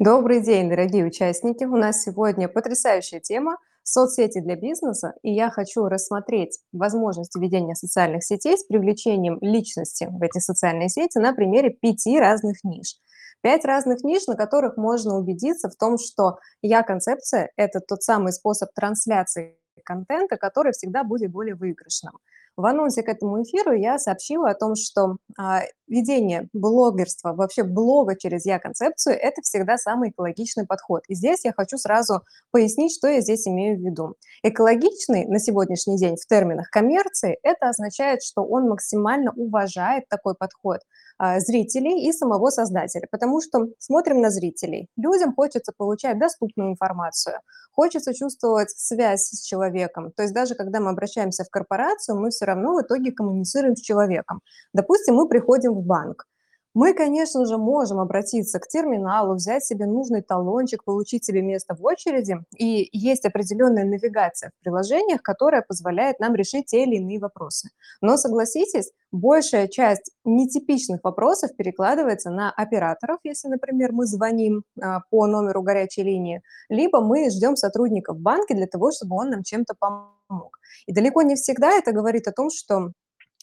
Добрый день, дорогие участники! У нас сегодня потрясающая тема соцсети для бизнеса, и я хочу рассмотреть возможности ведения социальных сетей с привлечением личности в эти социальные сети на примере пяти разных ниш. Пять разных ниш, на которых можно убедиться в том, что я-концепция– это тот самый способ трансляции контента, который всегда будет более выигрышным. В анонсе к этому эфиру я сообщила о том, что а, ведение блогерства, вообще блога через я-концепцию– это всегда самый экологичный подход. И здесь я хочу сразу пояснить, что я здесь имею в виду. Экологичный на сегодняшний день в терминах коммерции – это означает, что он максимально уважает такой подход а, зрителей и самого создателя, потому что смотрим на зрителей. Людям хочется получать доступную информацию, хочется чувствовать связь с человеком. То есть даже когда мы обращаемся в корпорацию, мы все равно в итоге коммуницируем с человеком. Допустим, мы приходим в банк. Мы, конечно же, можем обратиться к терминалу, взять себе нужный талончик, получить себе место в очереди. И есть определенная навигация в приложениях, которая позволяет нам решить те или иные вопросы. Но согласитесь, большая часть нетипичных вопросов перекладывается на операторов, если, например, мы звоним а, по номеру горячей линии, либо мы ждем сотрудника в банке для того, чтобы он нам чем-то помог. И далеко не всегда это говорит о том, что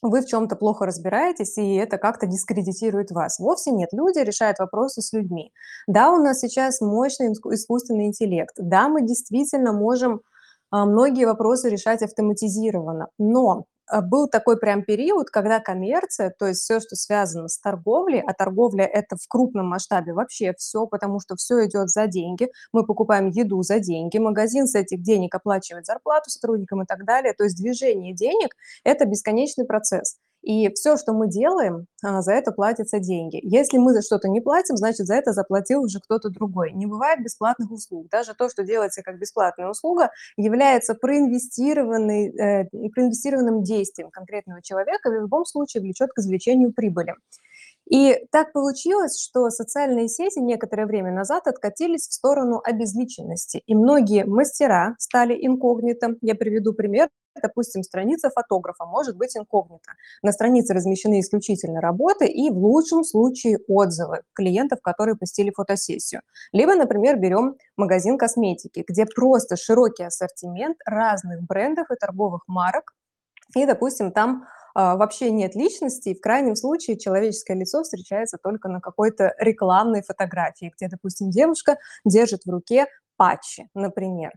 вы в чем-то плохо разбираетесь, и это как-то дискредитирует вас. Вовсе нет. Люди решают вопросы с людьми. Да, у нас сейчас мощный искусственный интеллект. Да, мы действительно можем а, многие вопросы решать автоматизированно. Но был такой прям период, когда коммерция, то есть все, что связано с торговлей, а торговля это в крупном масштабе вообще все, потому что все идет за деньги, мы покупаем еду за деньги, магазин с этих денег оплачивает зарплату сотрудникам и так далее, то есть движение денег – это бесконечный процесс. И все, что мы делаем, а, за это платятся деньги. Если мы за что-то не платим, значит, за это заплатил уже кто-то другой. Не бывает бесплатных услуг. Даже то, что делается как бесплатная услуга, является проинвестированной, э, проинвестированным действием конкретного человека в любом случае влечет к извлечению прибыли. И так получилось, что социальные сети некоторое время назад откатились в сторону обезличенности, и многие мастера стали инкогнито. Я приведу пример. Допустим, страница фотографа может быть инкогнито. На странице размещены исключительно работы и в лучшем случае отзывы клиентов, которые посетили фотосессию. Либо, например, берем магазин косметики, где просто широкий ассортимент разных брендов и торговых марок, и, допустим, там а, вообще нет личности, и в крайнем случае человеческое лицо встречается только на какой-то рекламной фотографии, где, допустим, девушка держит в руке патчи, например.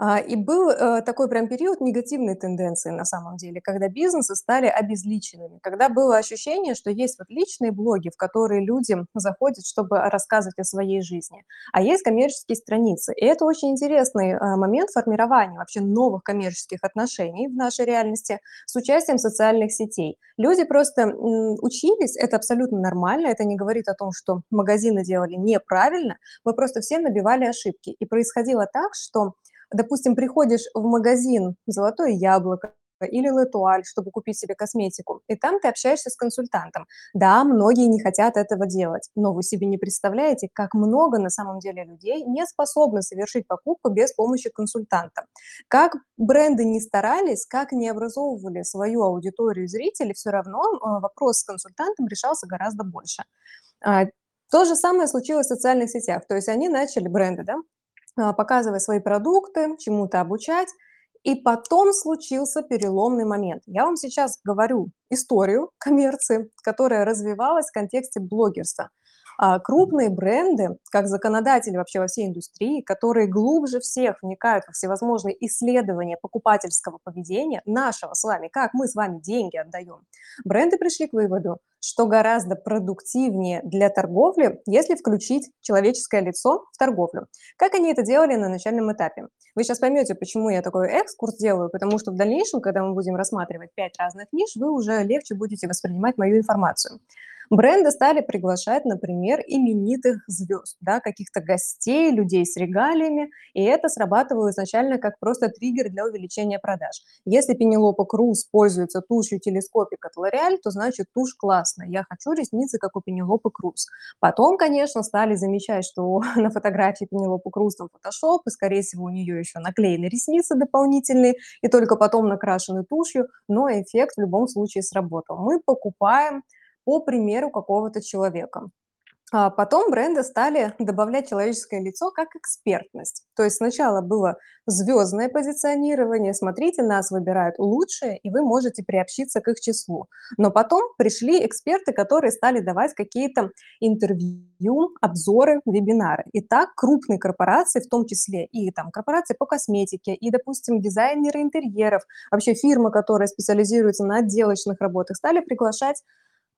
А, и был э, такой прям период негативной тенденции на самом деле, когда бизнесы стали обезличенными, когда было ощущение, что есть вот личные блоги, в которые люди заходят, чтобы рассказывать о своей жизни, а есть коммерческие страницы. И это очень интересный э, момент формирования вообще новых коммерческих отношений в нашей реальности с участием социальных сетей. Люди просто учились, это абсолютно нормально, это не говорит о том, что магазины делали неправильно, мы просто все набивали ошибки. И происходило так, что Допустим, приходишь в магазин «Золотое яблоко», или Летуаль, чтобы купить себе косметику. И там ты общаешься с консультантом. Да, многие не хотят этого делать, но вы себе не представляете, как много на самом деле людей не способны совершить покупку без помощи консультанта. Как бренды не старались, как не образовывали свою аудиторию зрителей, все равно э, вопрос с консультантом решался гораздо больше. А, то же самое случилось в социальных сетях. То есть они начали, бренды, да, показывая свои продукты, чему-то обучать. И потом случился переломный момент. Я вам сейчас говорю историю коммерции, которая развивалась в контексте блогерства. А крупные бренды, как законодатели вообще во всей индустрии, которые глубже всех вникают во всевозможные исследования покупательского поведения нашего с вами, как мы с вами деньги отдаем, бренды пришли к выводу, что гораздо продуктивнее для торговли, если включить человеческое лицо в торговлю. Как они это делали на начальном этапе? Вы сейчас поймете, почему я такой экскурс делаю, потому что в дальнейшем, когда мы будем рассматривать пять разных ниш, вы уже легче будете воспринимать мою информацию. Бренды стали приглашать, например, именитых звезд, да, каких-то гостей, людей с регалиями, и это срабатывало изначально как просто триггер для увеличения продаж. Если Пенелопа Круз пользуется тушью телескопик от L'Oreal, то значит тушь классная. Я хочу ресницы, как у Пенелопы Круз. Потом, конечно, стали замечать, что на фотографии Пенелопы Круз там фотошоп, и, скорее всего, у нее еще наклеены ресницы дополнительные, и только потом накрашены тушью, но эффект в любом случае сработал. Мы покупаем по примеру какого-то человека. А потом бренды стали добавлять человеческое лицо как экспертность. То есть сначала было звездное позиционирование, смотрите, нас выбирают лучшие, и вы можете приобщиться к их числу. Но потом пришли эксперты, которые стали давать какие-то интервью, обзоры, вебинары. И так крупные корпорации, в том числе и там корпорации по косметике, и, допустим, дизайнеры интерьеров, вообще фирмы, которые специализируются на отделочных работах, стали приглашать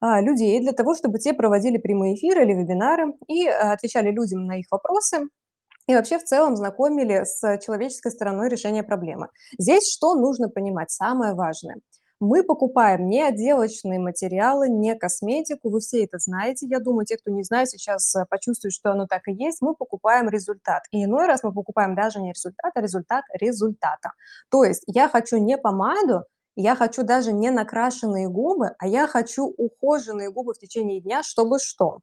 людей для того, чтобы те проводили прямые эфиры или вебинары и а, отвечали людям на их вопросы, и вообще в целом знакомили с человеческой стороной решения проблемы. Здесь что нужно понимать? Самое важное. Мы покупаем не отделочные материалы, не косметику, вы все это знаете, я думаю, те, кто не знает, сейчас э, почувствуют, что оно так и есть, мы покупаем результат. И иной раз мы покупаем даже не результат, а результат результата. То есть я хочу не помаду, я хочу даже не накрашенные губы, а я хочу ухоженные губы в течение дня, чтобы что?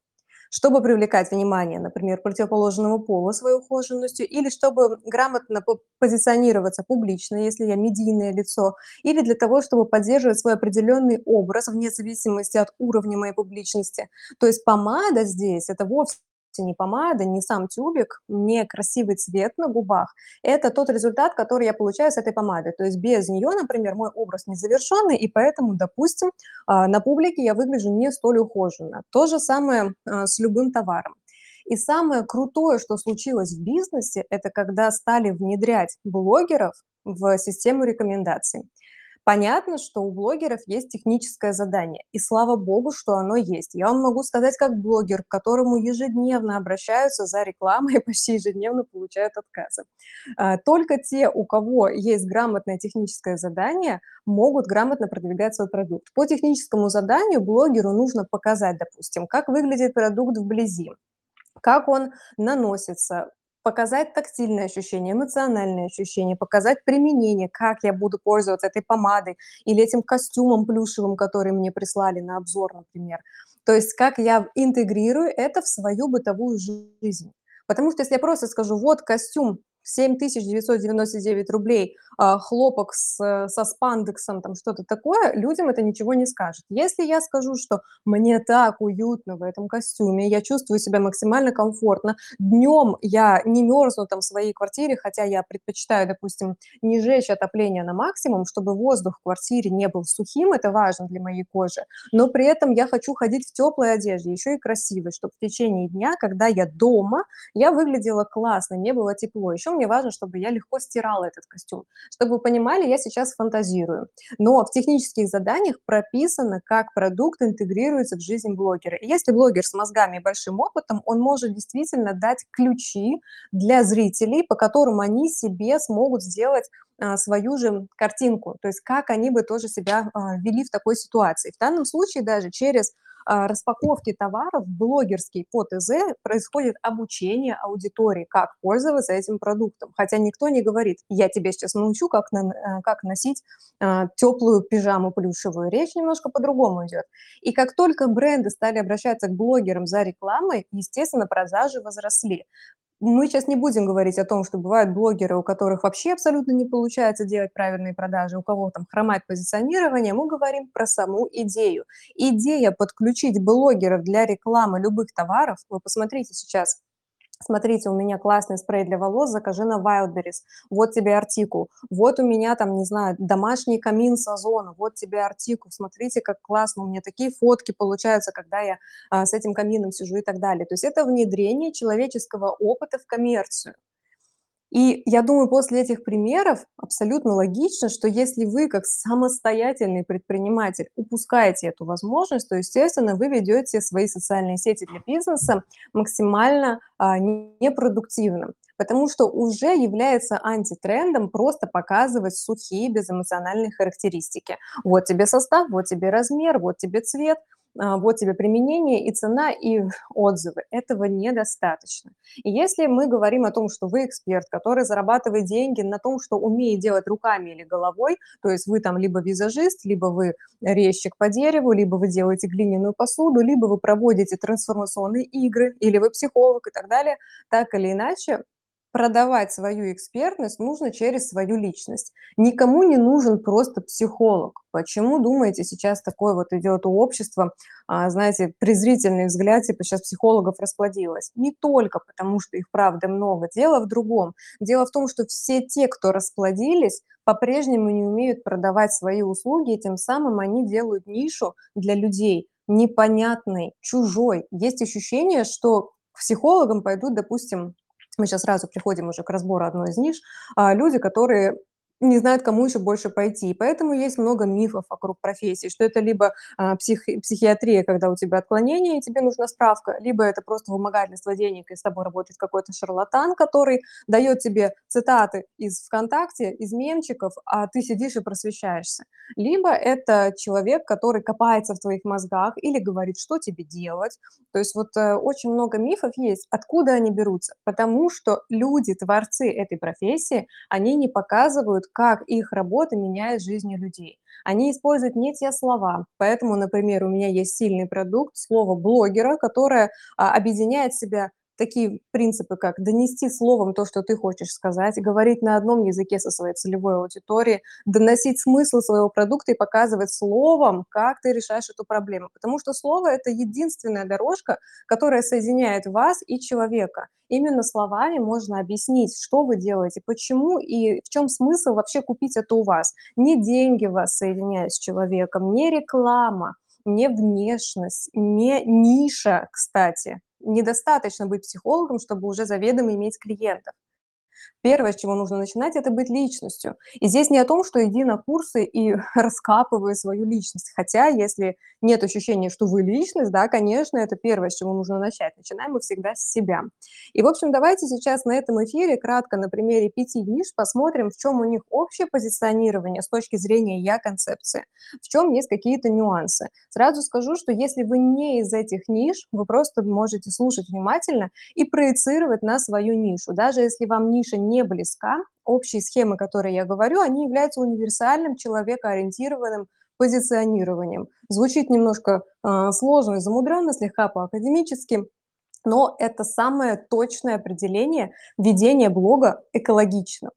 Чтобы привлекать внимание, например, противоположного пола своей ухоженностью, или чтобы грамотно позиционироваться публично, если я медийное лицо, или для того, чтобы поддерживать свой определенный образ вне зависимости от уровня моей публичности. То есть помада здесь– это вовсе не помада, не сам тюбик, не красивый цвет на губах. Это тот результат, который я получаю с этой помадой. То есть без нее, например, мой образ не завершенный, и поэтому, допустим, а, на публике я выгляжу не столь ухоженно. То же самое а, с любым товаром. И самое крутое, что случилось в бизнесе, это когда стали внедрять блогеров в систему рекомендаций. Понятно, что у блогеров есть техническое задание, и слава богу, что оно есть. Я вам могу сказать, как блогер, к которому ежедневно обращаются за рекламой и почти ежедневно получают отказы. А, только те, у кого есть грамотное техническое задание, могут грамотно продвигать свой продукт. По техническому заданию блогеру нужно показать, допустим, как выглядит продукт вблизи, как он наносится, показать тактильные ощущения, эмоциональные ощущения, показать применение, как я буду пользоваться этой помадой или этим костюмом плюшевым, который мне прислали на обзор, например. То есть как я интегрирую это в свою бытовую жизнь. Потому что если я просто скажу, вот костюм 7999 рублей, а, хлопок с, э, со спандексом, там что-то такое, людям это ничего не скажет. Если я скажу, что мне так уютно в этом костюме, я чувствую себя максимально комфортно, днем я не мерзну там в своей квартире, хотя я предпочитаю, допустим, не жечь отопление на максимум, чтобы воздух в квартире не был сухим, это важно для моей кожи, но при этом я хочу ходить в теплой одежде, еще и красивой, чтобы в течение дня, когда я дома, я выглядела классно, мне было тепло. Еще мне важно, чтобы я легко стирала этот костюм. Чтобы вы понимали, я сейчас фантазирую. Но в технических заданиях прописано, как продукт интегрируется в жизнь блогера. И если блогер с мозгами и большим опытом, он может действительно дать ключи для зрителей, по которым они себе смогут сделать а, свою же картинку, то есть как они бы тоже себя а, вели в такой ситуации. В данном случае даже через распаковки товаров блогерский по ТЗ происходит обучение аудитории, как пользоваться этим продуктом. Хотя никто не говорит, я тебе сейчас научу, как, на, э, как носить а, теплую пижаму плюшевую. Речь немножко по-другому идет. И как только бренды стали обращаться к блогерам за рекламой, естественно, продажи возросли мы сейчас не будем говорить о том, что бывают блогеры, у которых вообще абсолютно не получается делать правильные продажи, у кого там хромает позиционирование. Мы говорим про саму идею. Идея подключить блогеров для рекламы любых товаров, вы посмотрите сейчас, Смотрите, у меня классный спрей для волос, закажи на Wildberries. Вот тебе артикул. Вот у меня там, не знаю, домашний камин с озона. Вот тебе артикул. Смотрите, как классно. У меня такие фотки получаются, когда я а, с этим камином сижу и так далее. То есть это внедрение человеческого опыта в коммерцию. И я думаю, после этих примеров абсолютно логично, что если вы как самостоятельный предприниматель упускаете эту возможность, то, естественно, вы ведете свои социальные сети для бизнеса максимально а, непродуктивным, потому что уже является антитрендом просто показывать сухие безэмоциональные характеристики. Вот тебе состав, вот тебе размер, вот тебе цвет – вот тебе применение и цена, и отзывы. Этого недостаточно. И если мы говорим о том, что вы эксперт, который зарабатывает деньги на том, что умеет делать руками или головой, то есть вы там либо визажист, либо вы резчик по дереву, либо вы делаете глиняную посуду, либо вы проводите трансформационные игры, или вы психолог и так далее, так или иначе, продавать свою экспертность нужно через свою личность. Никому не нужен просто психолог. Почему, думаете, сейчас такое вот идет у общества, а, знаете, презрительный взгляд, типа сейчас психологов расплодилось? Не только потому, что их правда много. Дело в другом. Дело в том, что все те, кто расплодились, по-прежнему не умеют продавать свои услуги, и тем самым они делают нишу для людей непонятной, чужой. Есть ощущение, что к психологам пойдут, допустим, мы сейчас сразу приходим уже к разбору одной из ниш, а, люди, которые не знают, кому еще больше пойти. И поэтому есть много мифов вокруг профессии, что это либо а, псих, психиатрия, когда у тебя отклонение, и тебе нужна справка, либо это просто вымогательство денег, и с тобой работает какой-то шарлатан, который дает тебе цитаты из ВКонтакте, из мемчиков, а ты сидишь и просвещаешься. Либо это человек, который копается в твоих мозгах или говорит, что тебе делать. То есть вот э, очень много мифов есть. Откуда они берутся? Потому что люди, творцы этой профессии, они не показывают, как их работа меняет жизни людей. Они используют не те слова. Поэтому, например, у меня есть сильный продукт, слово блогера, которое а, объединяет в себя такие принципы, как донести словом то, что ты хочешь сказать, говорить на одном языке со своей целевой аудиторией, доносить смысл своего продукта и показывать словом, как ты решаешь эту проблему. Потому что слово– это единственная дорожка, которая соединяет вас и человека. Именно словами можно объяснить, что вы делаете, почему и в чем смысл вообще купить это у вас. Не деньги вас соединяют с человеком, не реклама, не внешность, не ниша, кстати. Недостаточно быть психологом, чтобы уже заведомо иметь клиентов. Первое, с чего нужно начинать, это быть личностью. И здесь не о том, что иди на курсы и раскапывай свою личность. Хотя, если нет ощущения, что вы личность, да, конечно, это первое, с чего нужно начать. Начинаем мы всегда с себя. И, в общем, давайте сейчас на этом эфире кратко на примере пяти ниш посмотрим, в чем у них общее позиционирование с точки зрения я-концепции, в чем есть какие-то нюансы. Сразу скажу, что если вы не из этих ниш, вы просто можете слушать внимательно и проецировать на свою нишу. Даже если вам ниша не близка, общие схемы, которые я говорю, они являются универсальным человекоориентированным позиционированием. Звучит немножко э, сложно и замудренно, слегка по-академически, но это самое точное определение ведения блога экологично.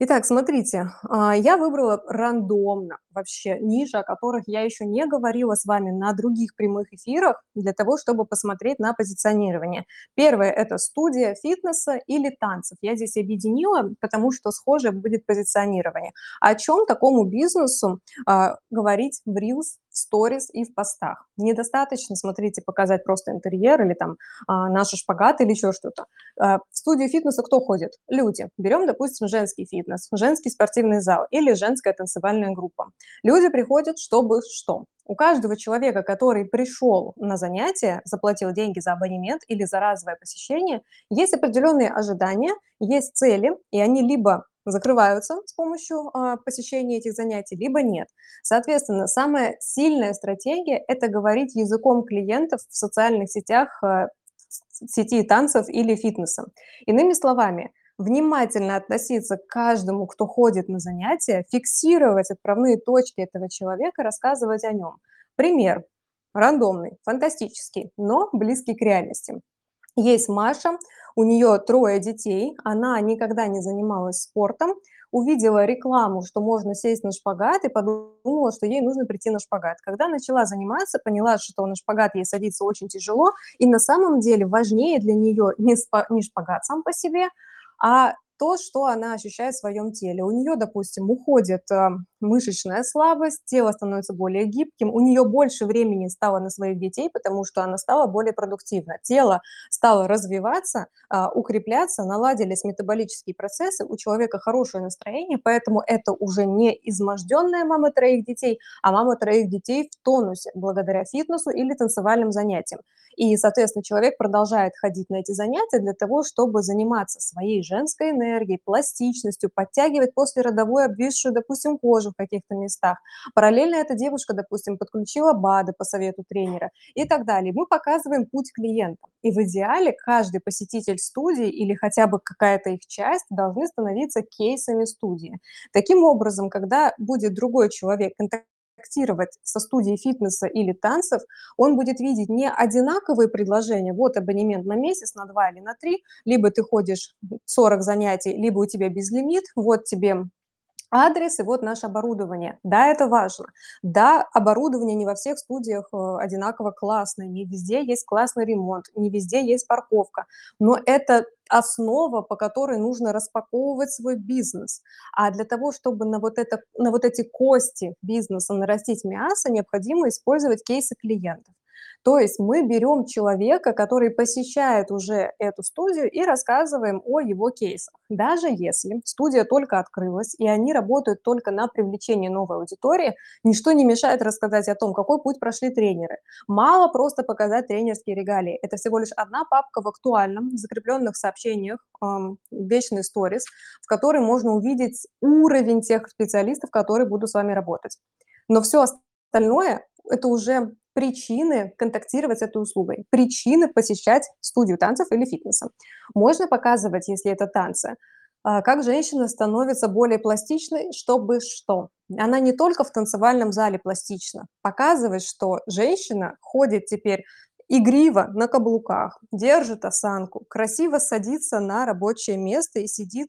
Итак, смотрите, а, я выбрала рандомно вообще ниши, о которых я еще не говорила с вами на других прямых эфирах, для того, чтобы посмотреть на позиционирование. Первое– это студия фитнеса или танцев. Я здесь объединила, потому что схоже будет позиционирование. О чем такому бизнесу а, говорить в Reels, сторис и в постах? Недостаточно, смотрите, показать просто интерьер или там а, наши шпагаты или еще что-то. А, в студию фитнеса кто ходит? Люди. Берем, допустим, женский фитнес, женский спортивный зал или женская танцевальная группа. Люди приходят, чтобы что? У каждого человека, который пришел на занятие, заплатил деньги за абонемент или за разовое посещение, есть определенные ожидания, есть цели, и они либо закрываются с помощью э, посещения этих занятий, либо нет. Соответственно, самая сильная стратегия– это говорить языком клиентов в социальных сетях, э, сети танцев или фитнеса. Иными словами, внимательно относиться к каждому, кто ходит на занятия, фиксировать отправные точки этого человека, рассказывать о нем. Пример. Рандомный, фантастический, но близкий к реальности. Есть Маша, у нее трое детей, она никогда не занималась спортом, увидела рекламу, что можно сесть на шпагат, и подумала, что ей нужно прийти на шпагат. Когда начала заниматься, поняла, что на шпагат ей садиться очень тяжело, и на самом деле важнее для нее не, не шпагат сам по себе, а то, что она ощущает в своем теле. У нее, допустим, уходит э, мышечная слабость, тело становится более гибким, у нее больше времени стало на своих детей, потому что она стала более продуктивна. Тело стало развиваться, э, укрепляться, наладились метаболические процессы, у человека хорошее настроение, поэтому это уже не изможденная мама троих детей, а мама троих детей в тонусе благодаря фитнесу или танцевальным занятиям. И, соответственно, человек продолжает ходить на эти занятия для того, чтобы заниматься своей женской энергией, пластичностью, подтягивать после родовой обвисшую, допустим, кожу в каких-то местах. Параллельно эта девушка, допустим, подключила БАДы по совету тренера и так далее. Мы показываем путь клиента. И в идеале каждый посетитель студии или хотя бы какая-то их часть должны становиться кейсами студии. Таким образом, когда будет другой человек контактировать со студией фитнеса или танцев, он будет видеть не одинаковые предложения, вот абонемент на месяц, на два или на три, либо ты ходишь 40 занятий, либо у тебя безлимит, вот тебе адрес и вот наше оборудование. Да, это важно. Да, оборудование не во всех студиях э, одинаково классное, не везде есть классный ремонт, не везде есть парковка, но это основа, по которой нужно распаковывать свой бизнес. А для того, чтобы на вот, это, на вот эти кости бизнеса нарастить мясо, необходимо использовать кейсы клиентов. То есть мы берем человека, который посещает уже эту студию и рассказываем о его кейсах. Даже если студия только открылась и они работают только на привлечение новой аудитории, ничто не мешает рассказать о том, какой путь прошли тренеры. Мало просто показать тренерские регалии. Это всего лишь одна папка в актуальном, закрепленных сообщениях, эм, вечный сторис, в которой можно увидеть уровень тех специалистов, которые будут с вами работать. Но все остальное – это уже причины контактировать с этой услугой, причины посещать студию танцев или фитнеса. Можно показывать, если это танцы, а, как женщина становится более пластичной, чтобы что? Она не только в танцевальном зале пластична, показывает, что женщина ходит теперь игриво на каблуках, держит осанку, красиво садится на рабочее место и сидит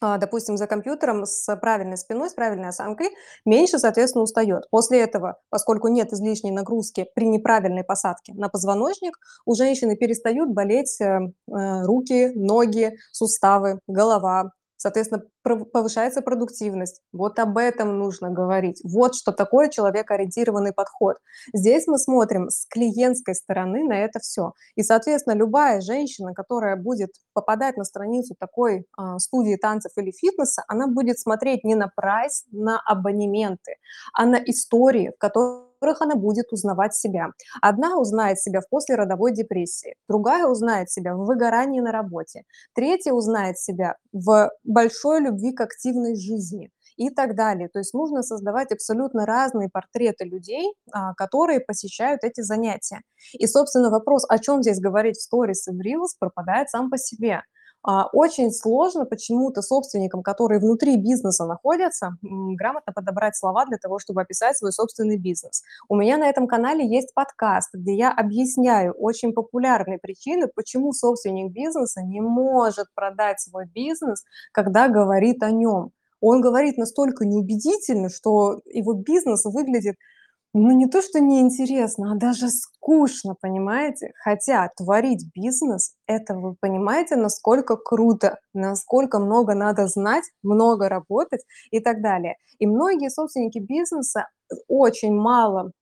допустим, за компьютером с правильной спиной, с правильной осанкой, меньше, соответственно, устает. После этого, поскольку нет излишней нагрузки при неправильной посадке на позвоночник, у женщины перестают болеть э, э, руки, ноги, суставы, голова, Соответственно, повышается продуктивность. Вот об этом нужно говорить. Вот что такое человекоориентированный подход. Здесь мы смотрим с клиентской стороны на это все. И, соответственно, любая женщина, которая будет попадать на страницу такой э, студии танцев или фитнеса, она будет смотреть не на прайс, на абонементы, а на истории, в которых которых она будет узнавать себя. Одна узнает себя в послеродовой депрессии, другая узнает себя в выгорании на работе, третья узнает себя в большой любви к активной жизни и так далее. То есть нужно создавать абсолютно разные портреты людей, а, которые посещают эти занятия. И, собственно, вопрос, о чем здесь говорить в сторис и в Reels, пропадает сам по себе. А, очень сложно почему-то собственникам, которые внутри бизнеса находятся, грамотно подобрать слова для того, чтобы описать свой собственный бизнес. У меня на этом канале есть подкаст, где я объясняю очень популярные причины, почему собственник бизнеса не может продать свой бизнес, когда говорит о нем. Он говорит настолько неубедительно, что его бизнес выглядит ну, не то, что неинтересно, а даже скучно, понимаете? Хотя творить бизнес, это вы понимаете, насколько круто, насколько много надо знать, много работать и так далее. И многие собственники бизнеса очень мало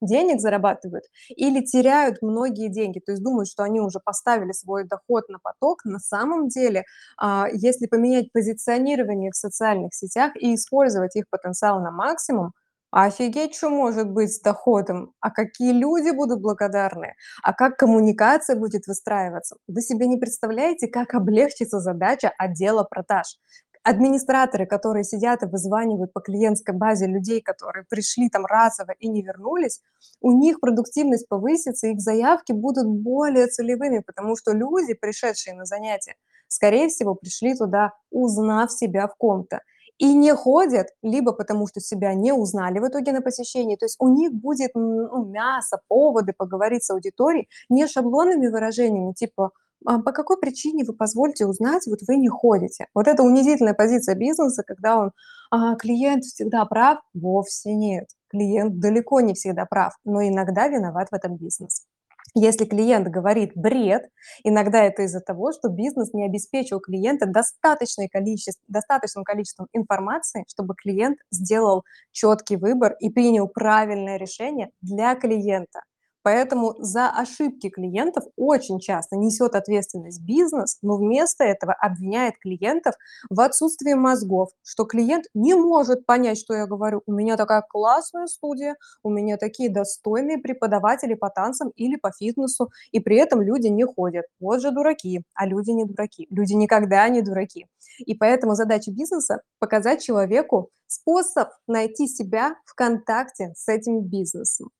денег зарабатывают или теряют многие деньги, то есть думают, что они уже поставили свой доход на поток. На самом деле, э, если поменять позиционирование в социальных сетях и использовать их потенциал на максимум, Офигеть, что может быть с доходом, а какие люди будут благодарны, а как коммуникация будет выстраиваться. Вы себе не представляете, как облегчится задача отдела продаж. Администраторы, которые сидят и вызванивают по клиентской базе людей, которые пришли там разово и не вернулись, у них продуктивность повысится, их заявки будут более целевыми, потому что люди, пришедшие на занятия, скорее всего, пришли туда, узнав себя в ком-то и не ходят, либо потому что себя не узнали в итоге на посещении, то есть у них будет ну, мясо, поводы поговорить с аудиторией не шаблонными выражениями, типа а по какой причине вы позвольте узнать, вот вы не ходите. Вот это унизительная позиция бизнеса, когда он, а, клиент всегда прав, вовсе нет. Клиент далеко не всегда прав, но иногда виноват в этом бизнес. Если клиент говорит бред, иногда это из-за того, что бизнес не обеспечил клиента достаточное количество, достаточным количеством информации, чтобы клиент сделал четкий выбор и принял правильное решение для клиента. Поэтому за ошибки клиентов очень часто несет ответственность бизнес, но вместо этого обвиняет клиентов в отсутствии мозгов, что клиент не может понять, что я говорю. У меня такая классная студия, у меня такие достойные преподаватели по танцам или по фитнесу, и при этом люди не ходят. Вот же дураки, а люди не дураки. Люди никогда не дураки. И поэтому задача бизнеса – показать человеку способ найти себя в контакте с этим бизнесом.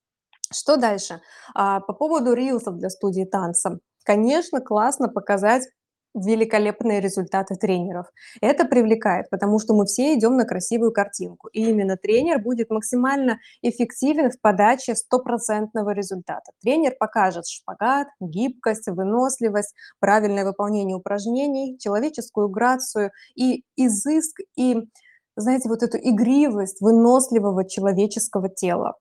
Что дальше? А, по поводу рилсов для студии танца. Конечно, классно показать великолепные результаты тренеров. Это привлекает, потому что мы все идем на красивую картинку. И именно тренер будет максимально эффективен в подаче стопроцентного результата. Тренер покажет шпагат, гибкость, выносливость, правильное выполнение упражнений, человеческую грацию и изыск, и, знаете, вот эту игривость выносливого человеческого тела.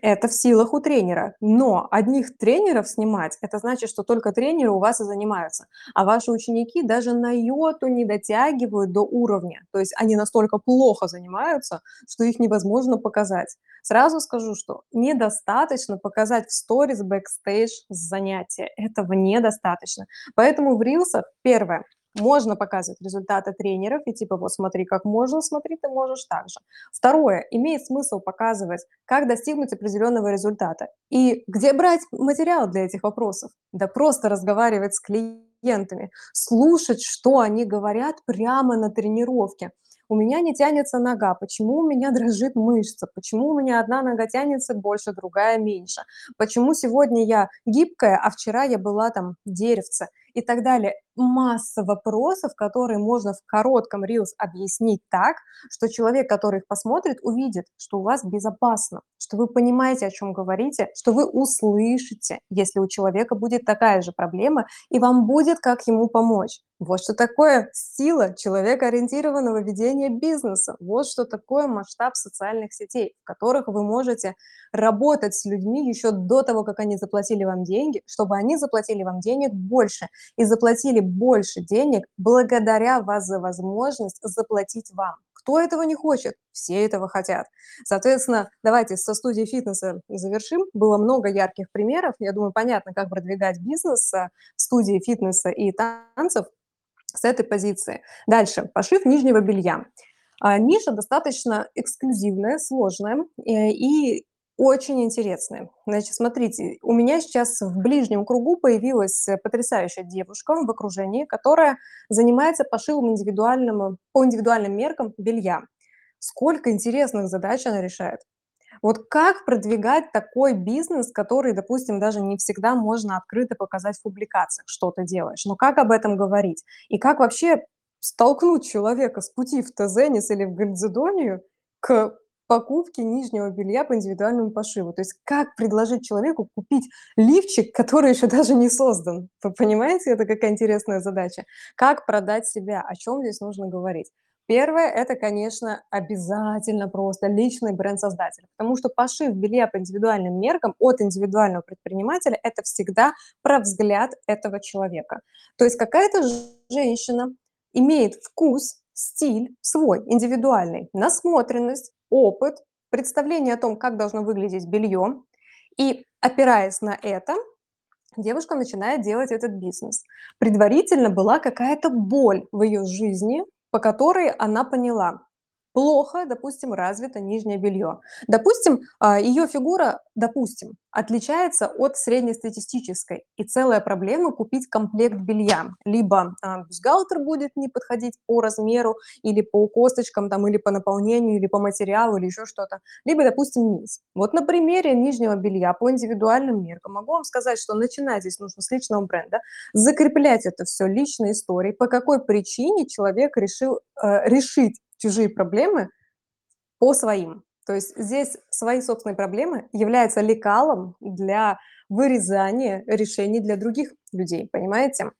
Это в силах у тренера. Но одних тренеров снимать, это значит, что только тренеры у вас и занимаются. А ваши ученики даже на йоту не дотягивают до уровня. То есть они настолько плохо занимаются, что их невозможно показать. Сразу скажу, что недостаточно показать в сторис бэкстейдж занятия. Этого недостаточно. Поэтому в рилсах, первое, можно показывать результаты тренеров и типа вот смотри, как можно, смотри, ты можешь так же. Второе, имеет смысл показывать, как достигнуть определенного результата. И где брать материал для этих вопросов? Да просто разговаривать с клиентами, слушать, что они говорят прямо на тренировке у меня не тянется нога, почему у меня дрожит мышца, почему у меня одна нога тянется больше, другая меньше, почему сегодня я гибкая, а вчера я была там деревце и так далее. Масса вопросов, которые можно в коротком Reels объяснить так, что человек, который их посмотрит, увидит, что у вас безопасно, что вы понимаете, о чем говорите, что вы услышите, если у человека будет такая же проблема, и вам будет как ему помочь. Вот что такое сила человекоориентированного ведения бизнеса. Вот что такое масштаб социальных сетей, в которых вы можете работать с людьми еще до того, как они заплатили вам деньги, чтобы они заплатили вам денег больше и заплатили больше денег благодаря вас за возможность заплатить вам. Кто этого не хочет? Все этого хотят. Соответственно, давайте со студии фитнеса завершим. Было много ярких примеров. Я думаю, понятно, как продвигать бизнес в студии фитнеса и танцев с этой позиции. Дальше, пошив нижнего белья. А, ниша достаточно эксклюзивная, сложная э, и очень интересная. Значит, смотрите, у меня сейчас в ближнем кругу появилась потрясающая девушка в окружении, которая занимается пошивом индивидуальным, по индивидуальным меркам белья. Сколько интересных задач она решает. Вот как продвигать такой бизнес, который, допустим, даже не всегда можно открыто показать в публикациях, что ты делаешь, но как об этом говорить? И как вообще столкнуть человека с пути в Тазенис или в Гальцедонию к покупке нижнего белья по индивидуальному пошиву. То есть как предложить человеку купить лифчик, который еще даже не создан? Вы понимаете, это какая интересная задача? Как продать себя? О чем здесь нужно говорить? Первое– это, конечно, обязательно просто личный бренд-создатель, потому что пошив белья по индивидуальным меркам от индивидуального предпринимателя– это всегда про взгляд этого человека. То есть какая-то женщина имеет вкус, стиль свой, индивидуальный, насмотренность, опыт, представление о том, как должно выглядеть белье, и опираясь на это, девушка начинает делать этот бизнес. Предварительно была какая-то боль в ее жизни, по которой она поняла, плохо, допустим, развито нижнее белье. Допустим, а, ее фигура, допустим, отличается от среднестатистической, и целая проблема купить комплект белья. Либо а, бюстгальтер будет не подходить по размеру, или по косточкам, там, или по наполнению, или по материалу, или еще что-то. Либо, допустим, низ. Вот на примере нижнего белья по индивидуальным меркам могу вам сказать, что начинать здесь нужно с личного бренда, закреплять это все личной историей, по какой причине человек решил э, решить чужие проблемы по своим. То есть здесь свои собственные проблемы являются лекалом для вырезания решений для других людей, понимаете?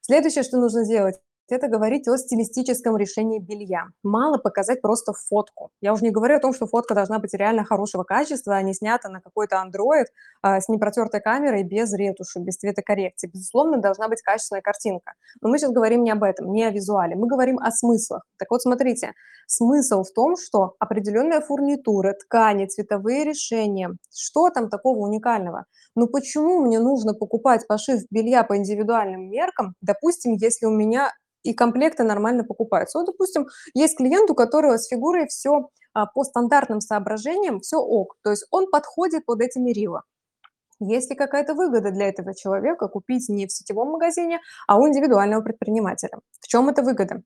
Следующее, что нужно сделать, это говорить о стилистическом решении белья. Мало показать просто фотку. Я уже не говорю о том, что фотка должна быть реально хорошего качества, а не снята на какой-то Android а, с непротертой камерой, без ретуши, без цветокоррекции. Безусловно, должна быть качественная картинка. Но мы сейчас говорим не об этом, не о визуале. Мы говорим о смыслах. Так вот, смотрите, смысл в том, что определенная фурнитура, ткани, цветовые решения, что там такого уникального? Ну почему мне нужно покупать пошив белья по индивидуальным меркам, допустим, если у меня и комплекты нормально покупаются. Вот, допустим, есть клиент, у которого с фигурой все а, по стандартным соображениям, все ок, то есть он подходит под эти мерила. Есть ли какая-то выгода для этого человека купить не в сетевом магазине, а у индивидуального предпринимателя? В чем эта выгода?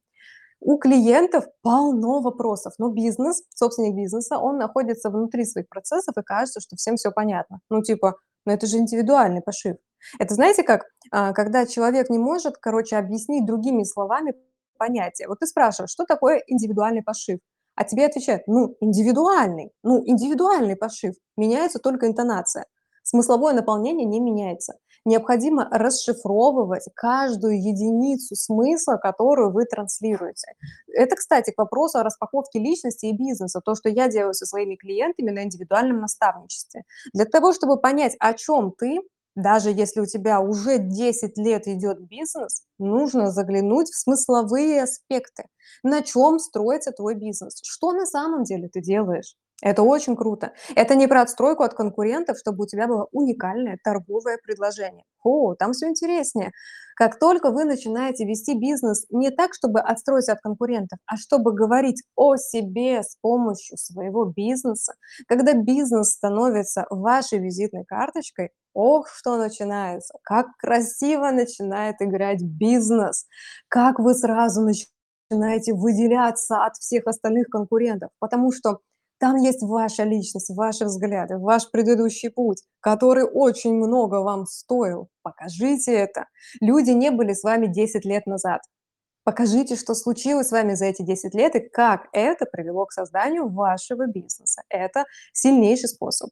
У клиентов полно вопросов, но бизнес, собственник бизнеса, он находится внутри своих процессов и кажется, что всем все понятно. Ну типа, ну это же индивидуальный пошив. Это знаете как? А, когда человек не может, короче, объяснить другими словами понятие. Вот ты спрашиваешь: "Что такое индивидуальный пошив?" А тебе отвечают: "Ну, индивидуальный, ну, индивидуальный пошив". Меняется только интонация. Смысловое наполнение не меняется. Необходимо расшифровывать каждую единицу смысла, которую вы транслируете. Это, кстати, к вопросу о распаковке личности и бизнеса, то, что я делаю со своими клиентами на индивидуальном наставничестве. Для того, чтобы понять, о чем ты, даже если у тебя уже 10 лет идет бизнес, нужно заглянуть в смысловые аспекты. На чем строится твой бизнес? Что на самом деле ты делаешь? Это очень круто. Это не про отстройку от конкурентов, чтобы у тебя было уникальное торговое предложение. О, там все интереснее. Как только вы начинаете вести бизнес не так, чтобы отстроиться от конкурентов, а чтобы говорить о себе с помощью своего бизнеса, когда бизнес становится вашей визитной карточкой, ох, что начинается, как красиво начинает играть бизнес, как вы сразу начинаете выделяться от всех остальных конкурентов, потому что там есть ваша личность, ваши взгляды, ваш предыдущий путь, который очень много вам стоил. Покажите это. Люди не были с вами 10 лет назад. Покажите, что случилось с вами за эти 10 лет и как это привело к созданию вашего бизнеса. Это сильнейший способ.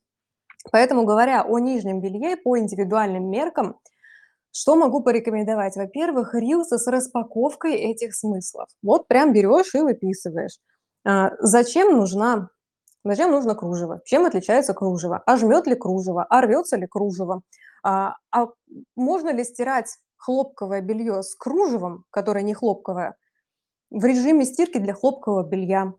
Поэтому, говоря о нижнем белье по индивидуальным меркам, что могу порекомендовать? Во-первых, рилсы с распаковкой этих смыслов. Вот прям берешь и выписываешь. А, зачем нужна Зачем нужно кружево? Чем отличается кружево? А жмет ли кружево? А рвется ли кружево? А, а можно ли стирать хлопковое белье с кружевом, которое не хлопковое, в режиме стирки для хлопкового белья?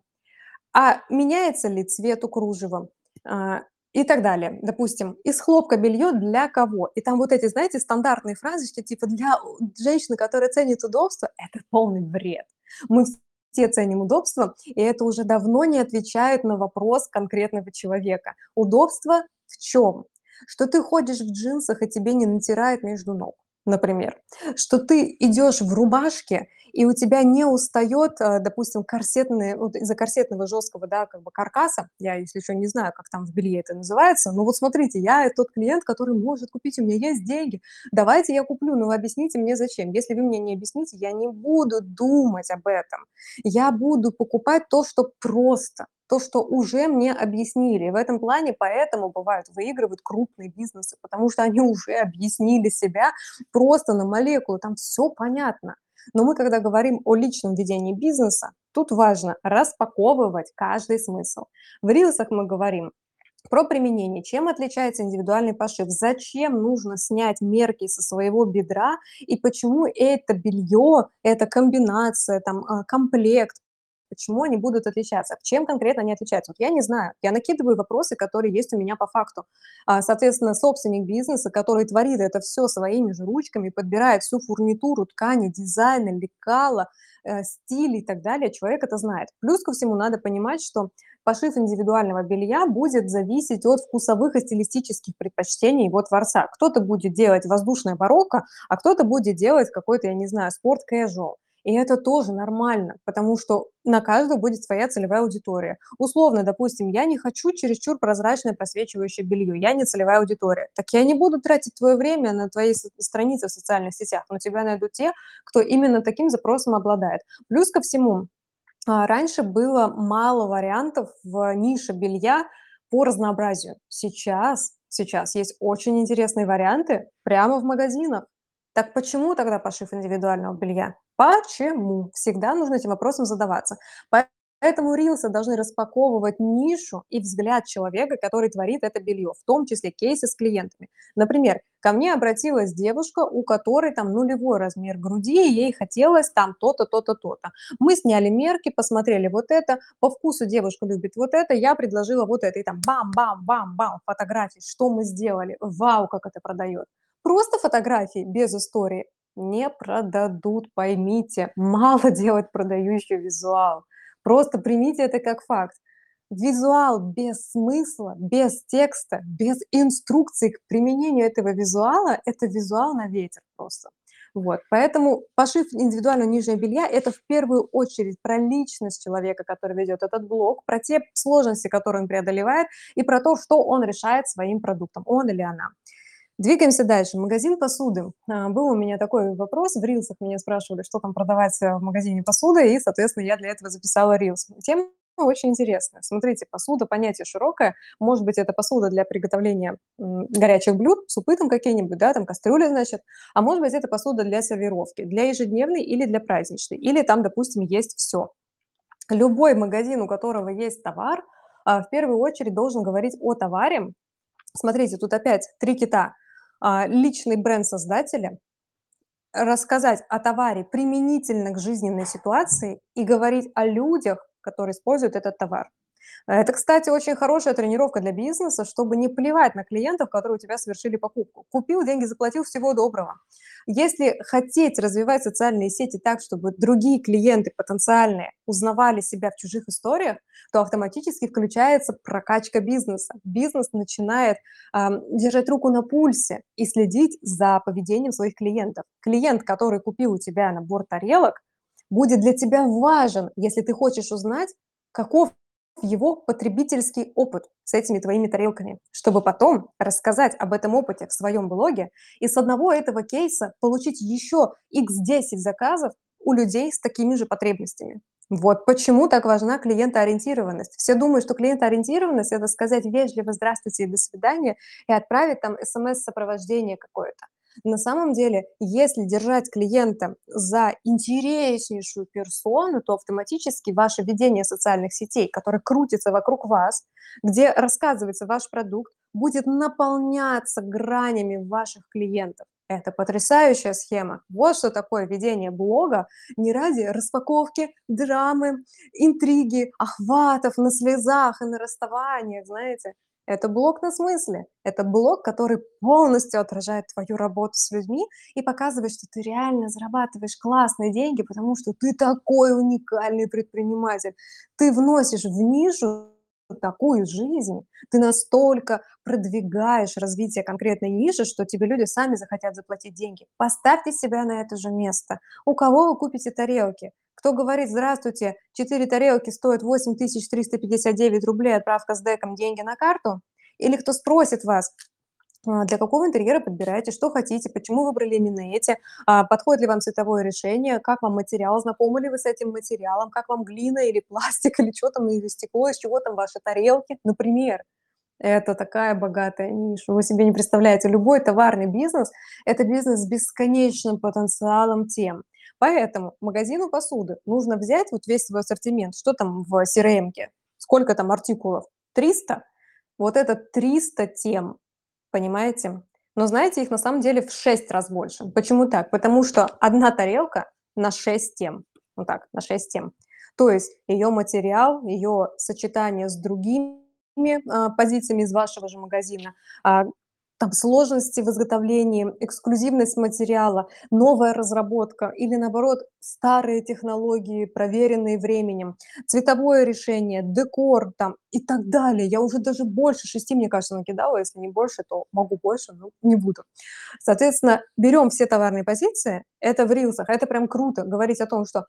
А меняется ли цвет у кружева? А, и так далее. Допустим, из хлопка белье для кого? И там вот эти, знаете, стандартные фразы, что типа для женщины, которая ценит удобство, это полный бред. Мы все ценим удобство, и это уже давно не отвечает на вопрос конкретного человека. Удобство в чем? Что ты ходишь в джинсах, и тебе не натирает между ног например, что ты идешь в рубашке, и у тебя не устает, э, допустим, корсетный, вот из-за корсетного жесткого, да, как бы каркаса, я, если что, не знаю, как там в белье это называется, но вот смотрите, я тот клиент, который может купить, у меня есть деньги, давайте я куплю, но вы объясните мне зачем. Если вы мне не объясните, я не буду думать об этом, я буду покупать то, что просто, то, что уже мне объяснили. В этом плане поэтому бывают выигрывают крупные бизнесы, потому что они уже объяснили себя просто на молекулу, там все понятно. Но мы, когда говорим о личном ведении бизнеса, тут важно распаковывать каждый смысл. В рилсах мы говорим про применение, чем отличается индивидуальный пошив, зачем нужно снять мерки со своего бедра? И почему это белье, эта комбинация, там, а, комплект почему они будут отличаться, чем конкретно они отличаются. Вот я не знаю, я накидываю вопросы, которые есть у меня по факту. А, соответственно, собственник бизнеса, который творит это все своими же ручками, подбирает всю фурнитуру, ткани, дизайны, лекала, э, стиль и так далее, человек это знает. Плюс ко всему надо понимать, что пошив индивидуального белья будет зависеть от вкусовых и стилистических предпочтений его творца. Кто-то будет делать воздушное барокко, а кто-то будет делать какой-то, я не знаю, спорт casual. И это тоже нормально, потому что на каждого будет своя целевая аудитория. Условно, допустим, я не хочу чересчур прозрачное просвечивающее белье, я не целевая аудитория. Так я не буду тратить твое время на твои страницы в социальных сетях, но тебя найдут те, кто именно таким запросом обладает. Плюс ко всему, а, раньше было мало вариантов в нише белья по разнообразию. Сейчас, сейчас есть очень интересные варианты прямо в магазинах. Так почему тогда пошив индивидуального белья? Почему? Всегда нужно этим вопросом задаваться. Поэтому рилсы должны распаковывать нишу и взгляд человека, который творит это белье, в том числе кейсы с клиентами. Например, ко мне обратилась девушка, у которой там нулевой размер груди, и ей хотелось там то-то, то-то, то-то. Мы сняли мерки, посмотрели вот это, по вкусу девушка любит вот это, я предложила вот это, и там бам-бам-бам-бам, фотографии, что мы сделали, вау, как это продает. Просто фотографии без истории не продадут, поймите. Мало делать продающий визуал. Просто примите это как факт. Визуал без смысла, без текста, без инструкций к применению этого визуала– это визуал на ветер просто. Вот. Поэтому пошив индивидуального нижнего белья– это в первую очередь про личность человека, который ведет этот блог, про те сложности, которые он преодолевает, и про то, что он решает своим продуктом, он или она. Двигаемся дальше. Магазин посуды. А, был у меня такой вопрос, в рилсах меня спрашивали, что там продавать э, в магазине посуды, и, соответственно, я для этого записала рилс. Тема очень интересная. Смотрите, посуда, понятие широкое. Может быть, это посуда для приготовления горячих блюд, супы там какие-нибудь, да, там кастрюли, значит. А может быть, это посуда для сервировки, для ежедневной или для праздничной. Или там, допустим, есть все. Любой магазин, у которого есть товар, а, в первую очередь должен говорить о товаре. Смотрите, тут опять три кита – личный бренд создателя, рассказать о товаре применительно к жизненной ситуации и говорить о людях, которые используют этот товар. Это, кстати, очень хорошая тренировка для бизнеса, чтобы не плевать на клиентов, которые у тебя совершили покупку. Купил, деньги заплатил, всего доброго. Если хотеть развивать социальные сети так, чтобы другие клиенты потенциальные узнавали себя в чужих историях, то автоматически включается прокачка бизнеса. Бизнес начинает э, держать руку на пульсе и следить за поведением своих клиентов. Клиент, который купил у тебя набор тарелок, будет для тебя важен, если ты хочешь узнать, каков его потребительский опыт с этими твоими тарелками, чтобы потом рассказать об этом опыте в своем блоге и с одного этого кейса получить еще x10 заказов у людей с такими же потребностями. Вот почему так важна клиентоориентированность. Все думают, что клиентоориентированность– это сказать вежливо «здравствуйте» и «до свидания» и отправить там смс-сопровождение какое-то. На самом деле, если держать клиента за интереснейшую персону, то автоматически ваше ведение социальных сетей, которое крутится вокруг вас, где рассказывается ваш продукт, будет наполняться гранями ваших клиентов. Это потрясающая схема. Вот что такое ведение блога не ради распаковки, драмы, интриги, охватов на слезах и на расставаниях, знаете. Это блок на смысле. Это блок, который полностью отражает твою работу с людьми и показывает, что ты реально зарабатываешь классные деньги, потому что ты такой уникальный предприниматель. Ты вносишь в нишу такую жизнь, ты настолько продвигаешь развитие конкретной ниши, что тебе люди сами захотят заплатить деньги. Поставьте себя на это же место. У кого вы купите тарелки? Кто говорит, здравствуйте, 4 тарелки стоят 8359 рублей, отправка с деком, деньги на карту? Или кто спросит вас, «А, для какого интерьера подбираете, что хотите, почему выбрали именно эти, а, подходит ли вам цветовое решение, как вам материал, знакомы ли вы с этим материалом, как вам глина или пластик, или что там, или стекло, из чего там ваши тарелки, например. Это такая богатая ниша. Вы себе не представляете, любой товарный бизнес– это бизнес с бесконечным потенциалом тем. Поэтому магазину посуды нужно взять вот весь свой ассортимент. Что там в crm Сколько там артикулов? 300? Вот это 300 тем, понимаете? Но знаете, их на самом деле в 6 раз больше. Почему так? Потому что одна тарелка на 6 тем. Вот так, на 6 тем. То есть ее материал, ее сочетание с другими а, позициями из вашего же магазина, а, там сложности в изготовлении, эксклюзивность материала, новая разработка или, наоборот, старые технологии, проверенные временем, цветовое решение, декор там и так далее. Я уже даже больше шести, мне кажется, накидала. Если не больше, то могу больше, но не буду. Соответственно, берем все товарные позиции, это в рилсах, это прям круто, говорить о том, что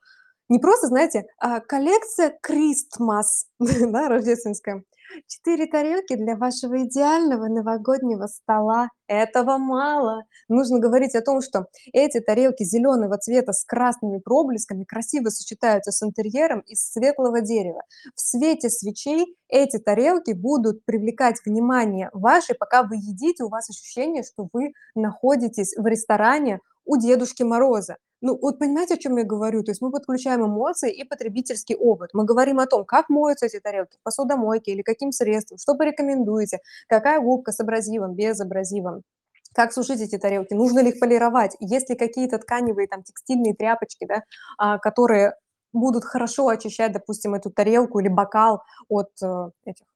не просто, знаете, а коллекция Christmas, да, рождественская, Четыре тарелки для вашего идеального новогоднего стола. Этого мало. Нужно говорить о том, что эти тарелки зеленого цвета с красными проблесками красиво сочетаются с интерьером из светлого дерева. В свете свечей эти тарелки будут привлекать внимание ваше, пока вы едите, у вас ощущение, что вы находитесь в ресторане у Дедушки Мороза. Ну, вот понимаете, о чем я говорю? То есть мы подключаем эмоции и потребительский опыт. Мы говорим о том, как моются эти тарелки, в посудомойке или каким средством, что порекомендуете, какая губка с абразивом, без абразивом, как сушить эти тарелки, нужно ли их полировать, есть ли какие-то тканевые, там, текстильные тряпочки, да, а, которые будут хорошо очищать, допустим, эту тарелку или бокал от э, этих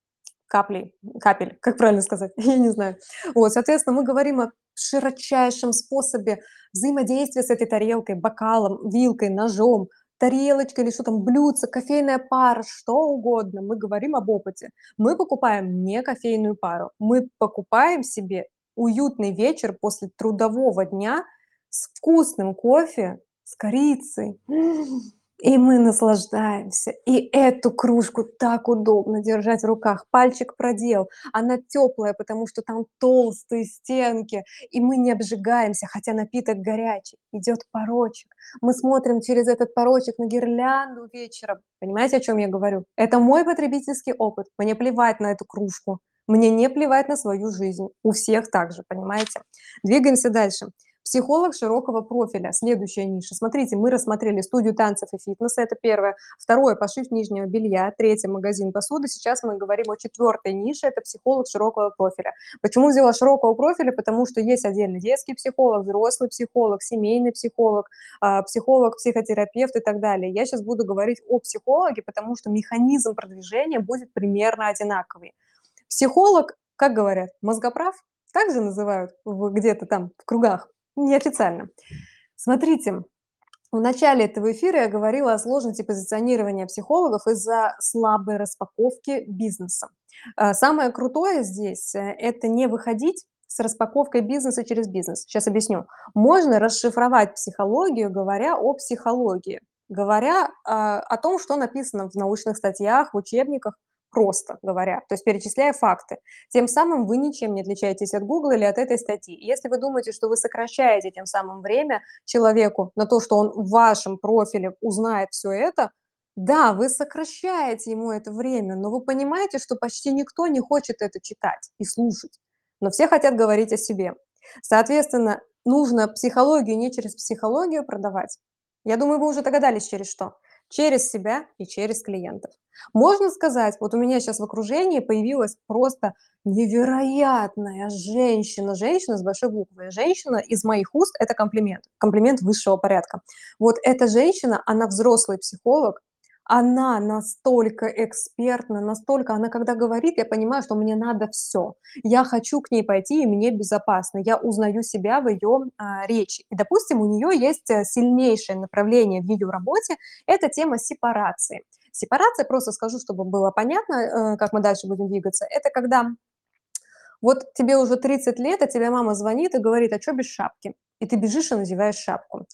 каплей, капель, как правильно сказать, я не знаю. Вот, соответственно, мы говорим о широчайшем способе взаимодействия с этой тарелкой, бокалом, вилкой, ножом, тарелочкой или что там, блюдце, кофейная пара, что угодно. Мы говорим об опыте. Мы покупаем не кофейную пару, мы покупаем себе уютный вечер после трудового дня с вкусным кофе, с корицей, И мы наслаждаемся. И эту кружку так удобно держать в руках. Пальчик продел, она теплая, потому что там толстые стенки, и мы не обжигаемся, хотя напиток горячий. Идет порочек. Мы смотрим через этот порочек на гирлянду вечером. Понимаете, о чем я говорю? Это мой потребительский опыт. Мне плевать на эту кружку. Мне не плевать на свою жизнь. У всех так же, понимаете? Двигаемся дальше. Психолог широкого профиля. Следующая ниша. Смотрите, мы рассмотрели студию танцев и фитнеса, это первое. Второе, пошив нижнего белья. Третье, магазин посуды. Сейчас мы говорим о четвертой нише, это психолог широкого профиля. Почему взяла широкого профиля? Потому что есть отдельный детский психолог, взрослый психолог, семейный психолог, а, психолог, психотерапевт и так далее. Я сейчас буду говорить о психологе, потому что механизм продвижения будет примерно одинаковый. Психолог, как говорят, мозгоправ, также называют где-то там в кругах. Неофициально. Смотрите, в начале этого эфира я говорила о сложности позиционирования психологов из-за слабой распаковки бизнеса. А, самое крутое здесь– э, это не выходить с распаковкой бизнеса через бизнес. Сейчас объясню. Можно расшифровать психологию, говоря о психологии, говоря а, о том, что написано в научных статьях, в учебниках, просто говоря, то есть перечисляя факты. Тем самым вы ничем не отличаетесь от Google или от этой статьи. Если вы думаете, что вы сокращаете тем самым время человеку на то, что он в вашем профиле узнает все это, да, вы сокращаете ему это время, но вы понимаете, что почти никто не хочет это читать и слушать, но все хотят говорить о себе. Соответственно, нужно психологию не через психологию продавать. Я думаю, вы уже догадались, через что через себя и через клиентов. Можно сказать, вот у меня сейчас в окружении появилась просто невероятная женщина, женщина с большой буквы. Женщина из моих уст– это комплимент, комплимент высшего порядка. Вот эта женщина, она взрослый психолог, она настолько экспертна, настолько, она когда говорит, я понимаю, что мне надо все. Я хочу к ней пойти, и мне безопасно. Я узнаю себя в ее а, речи. И, допустим, у нее есть э, сильнейшее направление в видеоработе, это тема сепарации. Сепарация, просто скажу, чтобы было понятно, э, как мы дальше будем двигаться, это когда вот тебе уже 30 лет, а тебе мама звонит и говорит, а что без шапки? И ты бежишь и надеваешь шапку.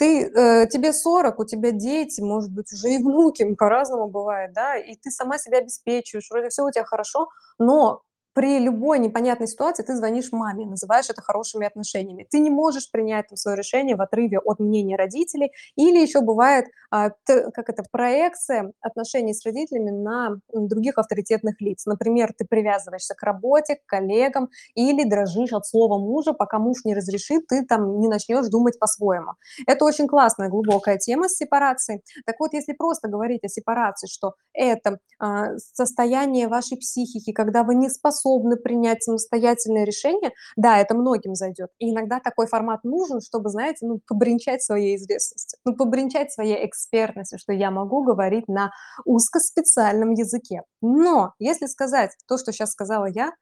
Ты, э, тебе 40, у тебя дети, может быть, уже и внуки, по-разному бывает, да, и ты сама себя обеспечиваешь, вроде все у тебя хорошо, но при любой непонятной ситуации ты звонишь маме, называешь это хорошими отношениями. Ты не можешь принять свое решение в отрыве от мнения родителей. Или еще бывает, а, как это, проекция отношений с родителями на других авторитетных лиц. Например, ты привязываешься к работе, к коллегам или дрожишь от слова мужа, пока муж не разрешит, ты там не начнешь думать по-своему. Это очень классная, глубокая тема с сепарацией. Так вот, если просто говорить о сепарации, что это а, состояние вашей психики, когда вы не способны способны принять самостоятельное решение, да, это многим зайдет. И иногда такой формат нужен, чтобы, знаете, ну, побренчать своей известностью, ну, побренчать своей экспертностью, что я могу говорить на узкоспециальном языке. Но если сказать то, что сейчас сказала я,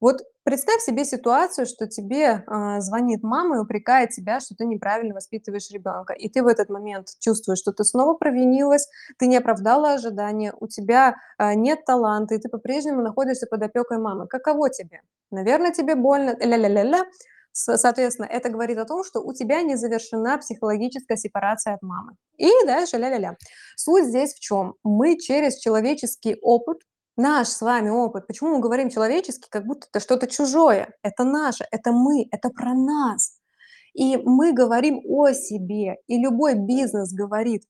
вот представь себе ситуацию, что тебе э, звонит мама и упрекает тебя, что ты неправильно воспитываешь ребенка, и ты в этот момент чувствуешь, что ты снова провинилась, ты не оправдала ожидания, у тебя э, нет таланта, и ты по-прежнему находишься под опекой мамы. Каково тебе? Наверное, тебе больно, ля-ля-ля-ля. Соответственно, это говорит о том, что у тебя не завершена психологическая сепарация от мамы. И дальше ля-ля-ля. Суть здесь в чем? Мы через человеческий опыт Наш с вами опыт. Почему мы говорим человеческий, как будто это что-то чужое? Это наше, это мы, это про нас. И мы говорим о себе. И любой бизнес говорит,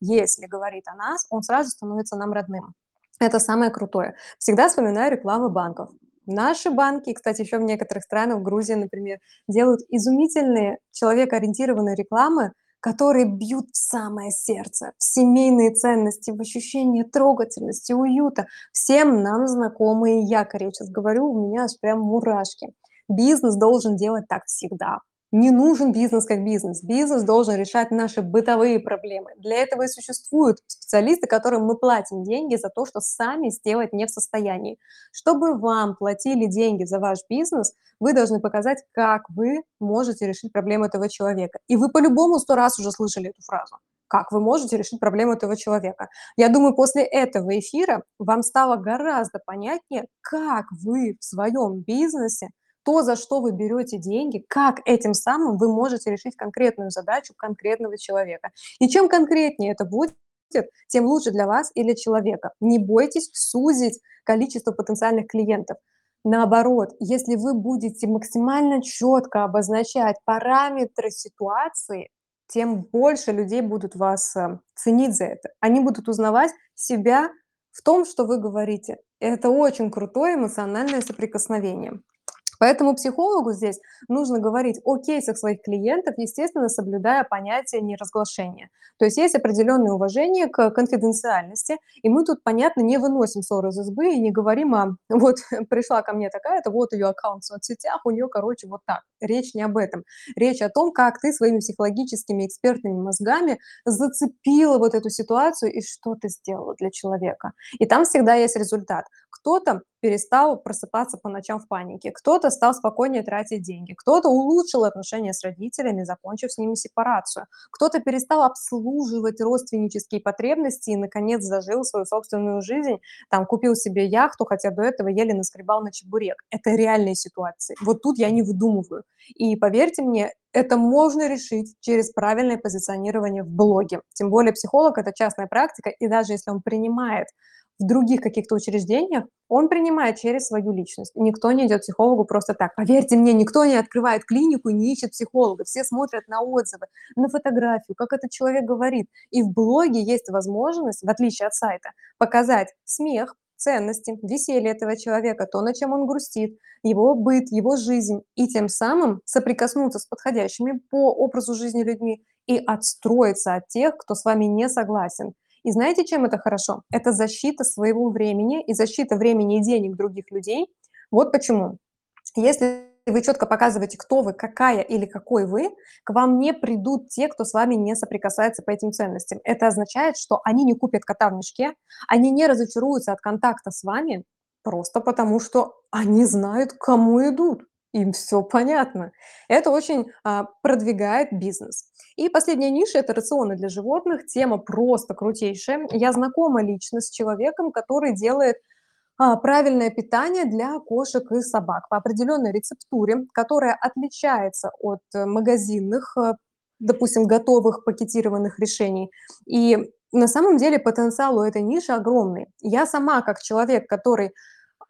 если говорит о нас, он сразу становится нам родным. Это самое крутое. Всегда вспоминаю рекламы банков. Наши банки, кстати, еще в некоторых странах, в Грузии, например, делают изумительные человекоориентированные рекламы, которые бьют в самое сердце, в семейные ценности, в ощущение трогательности, уюта. Всем нам знакомые якори. Я сейчас говорю, у меня аж прям мурашки. Бизнес должен делать так всегда. Не нужен бизнес как бизнес. Бизнес должен решать наши бытовые проблемы. Для этого и существуют специалисты, которым мы платим деньги за то, что сами сделать не в состоянии. Чтобы вам платили деньги за ваш бизнес, вы должны показать, как вы можете решить проблему этого человека. И вы по-любому сто раз уже слышали эту фразу. Как вы можете решить проблему этого человека? Я думаю, после этого эфира вам стало гораздо понятнее, как вы в своем бизнесе то, за что вы берете деньги, как этим самым вы можете решить конкретную задачу конкретного человека. И чем конкретнее это будет, тем лучше для вас и для человека. Не бойтесь сузить количество потенциальных клиентов. Наоборот, если вы будете максимально четко обозначать параметры ситуации, тем больше людей будут вас э, ценить за это. Они будут узнавать себя в том, что вы говорите. Это очень крутое эмоциональное соприкосновение. Поэтому психологу здесь нужно говорить о кейсах своих клиентов, естественно, соблюдая понятие неразглашения. То есть есть определенное уважение к конфиденциальности, и мы тут, понятно, не выносим ссоры из избы и не говорим, а вот пришла ко мне такая-то, вот ее аккаунт в соцсетях, у нее, короче, вот так. Речь не об этом. Речь о том, как ты своими психологическими экспертными мозгами зацепила вот эту ситуацию и что ты сделала для человека. И там всегда есть результат. Кто-то перестал просыпаться по ночам в панике, кто-то стал спокойнее тратить деньги, кто-то улучшил отношения с родителями, закончив с ними сепарацию, кто-то перестал обслуживать родственнические потребности и, наконец, зажил свою собственную жизнь, там, купил себе яхту, хотя до этого еле наскребал на чебурек. Это реальные ситуации. Вот тут я не выдумываю. И поверьте мне, это можно решить через правильное позиционирование в блоге. Тем более психолог – это частная практика, и даже если он принимает в других каких-то учреждениях, он принимает через свою личность. Никто не идет к психологу просто так. Поверьте мне, никто не открывает клинику и не ищет психолога. Все смотрят на отзывы, на фотографию, как этот человек говорит. И в блоге есть возможность, в отличие от сайта, показать смех, ценности, веселье этого человека, то, на чем он грустит, его быт, его жизнь, и тем самым соприкоснуться с подходящими по образу жизни людьми и отстроиться от тех, кто с вами не согласен. И знаете, чем это хорошо? Это защита своего времени и защита времени и денег других людей. Вот почему. Если вы четко показываете, кто вы, какая или какой вы, к вам не придут те, кто с вами не соприкасается по этим ценностям. Это означает, что они не купят кота в мешке, они не разочаруются от контакта с вами, просто потому что они знают, к кому идут. Им все понятно. Это очень а, продвигает бизнес. И последняя ниша– это рационы для животных. Тема просто крутейшая. Я знакома лично с человеком, который делает а, правильное питание для кошек и собак по определенной рецептуре, которая отличается от э, магазинных, э, допустим, готовых пакетированных решений. И на самом деле потенциал у этой ниши огромный. Я сама, как человек, который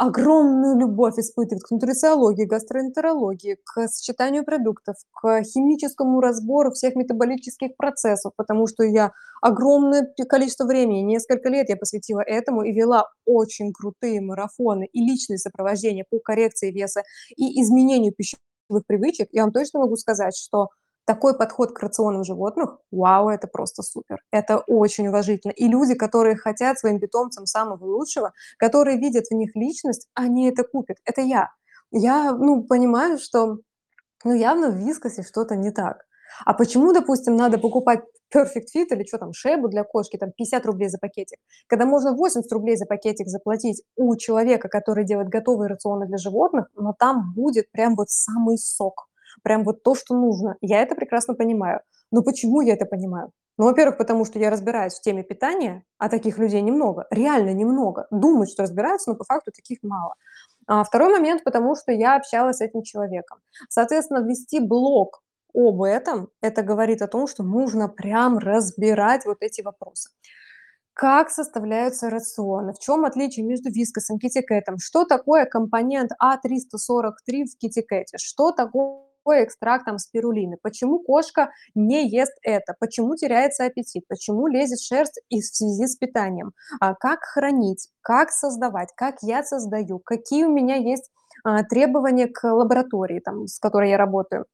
огромную любовь испытывает к нутрициологии, гастроэнтерологии, к сочетанию продуктов, к химическому разбору всех метаболических процессов, потому что я огромное количество времени, несколько лет я посвятила этому и вела очень крутые марафоны и личные сопровождения по коррекции веса и изменению пищевых привычек. Я вам точно могу сказать, что такой подход к рационам животных, вау, это просто супер. Это очень уважительно. И люди, которые хотят своим питомцам самого лучшего, которые видят в них личность, они это купят. Это я. Я, ну, понимаю, что, ну, явно в вискосе что-то не так. А почему, допустим, надо покупать Perfect Fit или что там, шебу для кошки, там 50 рублей за пакетик, когда можно 80 рублей за пакетик заплатить у человека, который делает готовые рационы для животных, но там будет прям вот самый сок прям вот то, что нужно. Я это прекрасно понимаю. Но почему я это понимаю? Ну, во-первых, потому что я разбираюсь в теме питания, а таких людей немного, реально немного. Думают, что разбираются, но по факту таких мало. А второй момент, потому что я общалась с этим человеком. Соответственно, вести блог об этом, это говорит о том, что нужно прям разбирать вот эти вопросы. Как составляются рационы? В чем отличие между вискосом и китикетом? Что такое компонент А343 в китикете? Что такое такой экстракт там спирулины, почему кошка не ест это, почему теряется аппетит, почему лезет шерсть и в связи с питанием, а как хранить, как создавать, как я создаю, какие у меня есть а, требования к лаборатории, там, с которой я работаю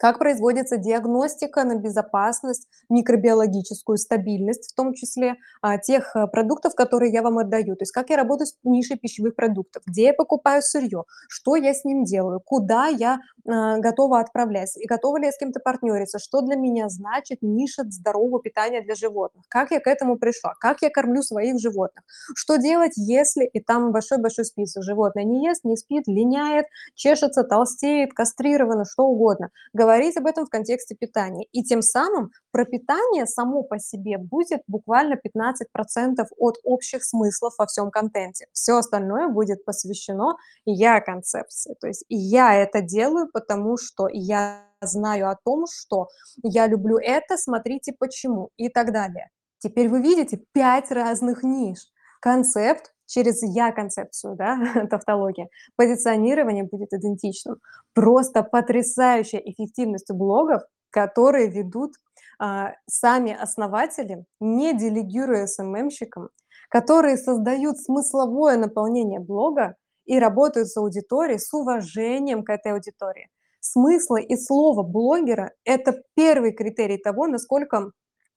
как производится диагностика на безопасность, микробиологическую стабильность, в том числе а, тех а, продуктов, которые я вам отдаю. То есть как я работаю с нишей пищевых продуктов, где я покупаю сырье, что я с ним делаю, куда я а, готова отправлять, и готова ли я с кем-то партнериться, что для меня значит ниша здорового питания для животных, как я к этому пришла, как я кормлю своих животных, что делать, если, и там большой-большой список, животное не ест, не спит, линяет, чешется, толстеет, кастрировано, что угодно. Говорить об этом в контексте питания. И тем самым про питание само по себе будет буквально 15% от общих смыслов во всем контенте. Все остальное будет посвящено я-концепции. То есть я это делаю, потому что я знаю о том, что я люблю это, смотрите почему и так далее. Теперь вы видите 5 разных ниш. Концепт через я-концепцию, да, тавтология, позиционирование будет идентичным. Просто потрясающая эффективность блогов, которые ведут а, сами основатели, не делегируя СММщикам, которые создают смысловое наполнение блога и работают с аудиторией, с уважением к этой аудитории. Смыслы и слово блогера– это первый критерий того, насколько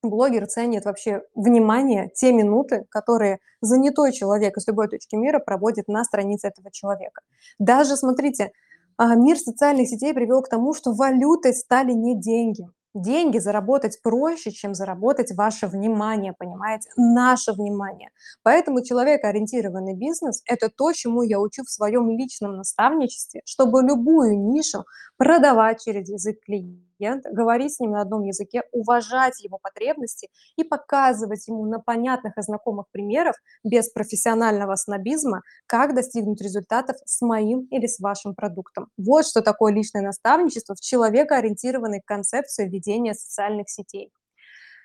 блогер ценит вообще внимание, те минуты, которые занятой человек из любой точки мира проводит на странице этого человека. Даже, смотрите, а, мир социальных сетей привел к тому, что валютой стали не деньги. Деньги заработать проще, чем заработать ваше внимание, понимаете, наше внимание. Поэтому человекоориентированный бизнес– это то, чему я учу в своем личном наставничестве, чтобы любую нишу продавать через язык клиента говорить с ним на одном языке, уважать его потребности и показывать ему на понятных и знакомых примерах без профессионального снобизма, как достигнуть результатов с моим или с вашим продуктом. Вот что такое личное наставничество в человекоориентированной концепции ведения социальных сетей.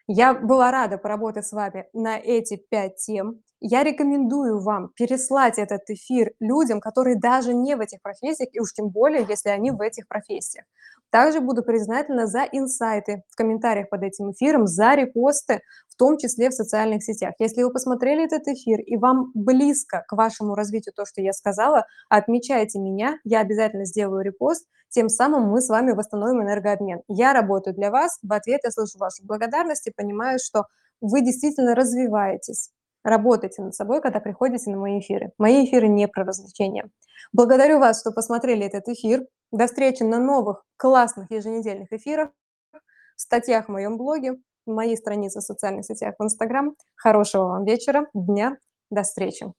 Я была рада поработать с вами на эти пять тем. Я рекомендую вам переслать этот эфир людям, которые даже не в этих профессиях, и уж тем более, если они в этих профессиях. Также буду признательна за инсайты в комментариях под этим эфиром, за репосты, в том числе в социальных сетях. Если вы посмотрели этот эфир и вам близко к вашему развитию то, что я сказала, отмечайте меня, я обязательно сделаю репост, тем самым мы с вами восстановим энергообмен. Я работаю для вас, в ответ я слышу вашу благодарность и понимаю, что вы действительно развиваетесь. Работайте над собой, когда приходите на мои эфиры. Мои эфиры не про развлечения. Благодарю вас, что посмотрели этот эфир. До встречи на новых классных еженедельных эфирах, в статьях в моем блоге, в моей странице в социальных сетях в Инстаграм. Хорошего вам вечера, дня, до встречи.